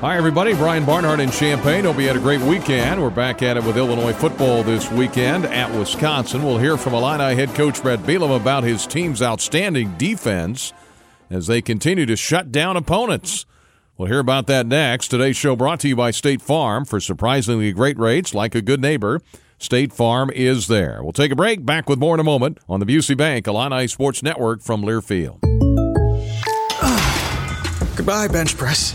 Hi, everybody. Brian Barnhart in Champaign. Hope you had a great weekend. We're back at it with Illinois football this weekend at Wisconsin. We'll hear from Illini head coach Bret Bielema about his team's outstanding defense as they continue to shut down opponents. We'll hear about that next. Today's show brought to you by State Farm. For surprisingly great rates, like a good neighbor, State Farm is there. We'll take a break. Back with more in a moment on the Busey Bank Illini Sports Network from Learfield. Goodbye, bench press.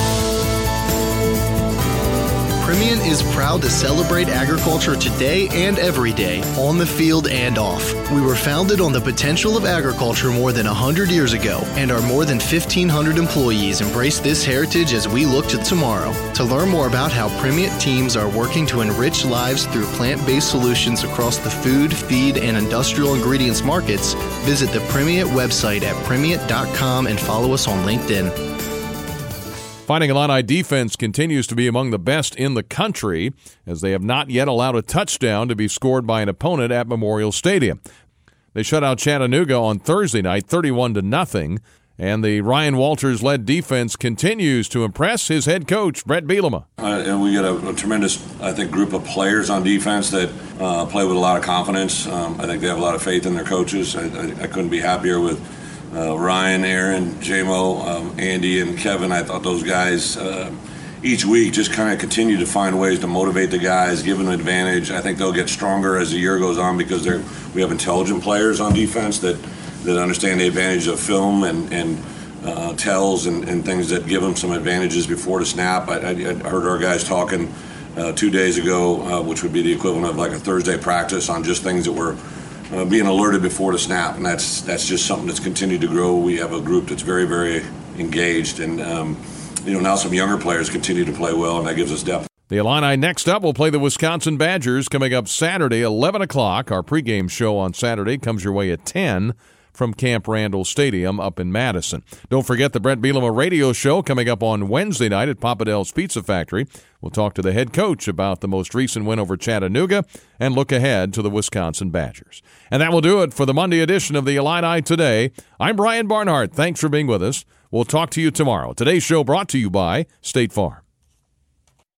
Primient is proud to celebrate agriculture today and every day, on the field and off. We were founded on the potential of agriculture more than 100 years ago, and our more than 1,500 employees embrace this heritage as we look to tomorrow. To learn more about how Primient teams are working to enrich lives through plant based solutions across the food, feed, and industrial ingredients markets, visit the Primient website at primient.com and follow us on LinkedIn. Fighting Illini defense continues to be among the best in the country as they have not yet allowed a touchdown to be scored by an opponent at Memorial Stadium. They shut out Chattanooga on Thursday night 31 to nothing, and the Ryan Walters led defense continues to impress his head coach Bret Bielema. Uh, and we got a, a, tremendous, I think, group of players on defense that uh, play with a lot of confidence. Um, I think they have a lot of faith in their coaches. I, I, I couldn't be happier with uh, Ryan, Aaron, JMO, um, Andy, and Kevin. I thought those guys uh, each week just kind of continue to find ways to motivate the guys, give them an advantage. I think they'll get stronger as the year goes on because we have intelligent players on defense that, that understand the advantage of film and, and uh, tells and, and, things that give them some advantages before the snap. I, I, I heard our guys talking uh, two days ago, uh, which would be the equivalent of like a Thursday practice on just things that were – uh, being alerted before the snap, and that's that's just something that's continued to grow. We have a group that's very very engaged, and um, you know now some younger players continue to play well, and that gives us depth. The Illini next up will play the Wisconsin Badgers coming up Saturday, 11 o'clock. Our pregame show on Saturday comes your way at 10 from Camp Randall Stadium up in Madison. Don't forget the Bret Bielema radio show coming up on Wednesday night at Papa Del's Pizza Factory. We'll talk to the head coach about the most recent win over Chattanooga and look ahead to the Wisconsin Badgers. And that will do it for the Monday edition of the Illini Today. I'm Brian Barnhart. Thanks for being with us. We'll talk to you tomorrow. Today's show brought to you by State Farm.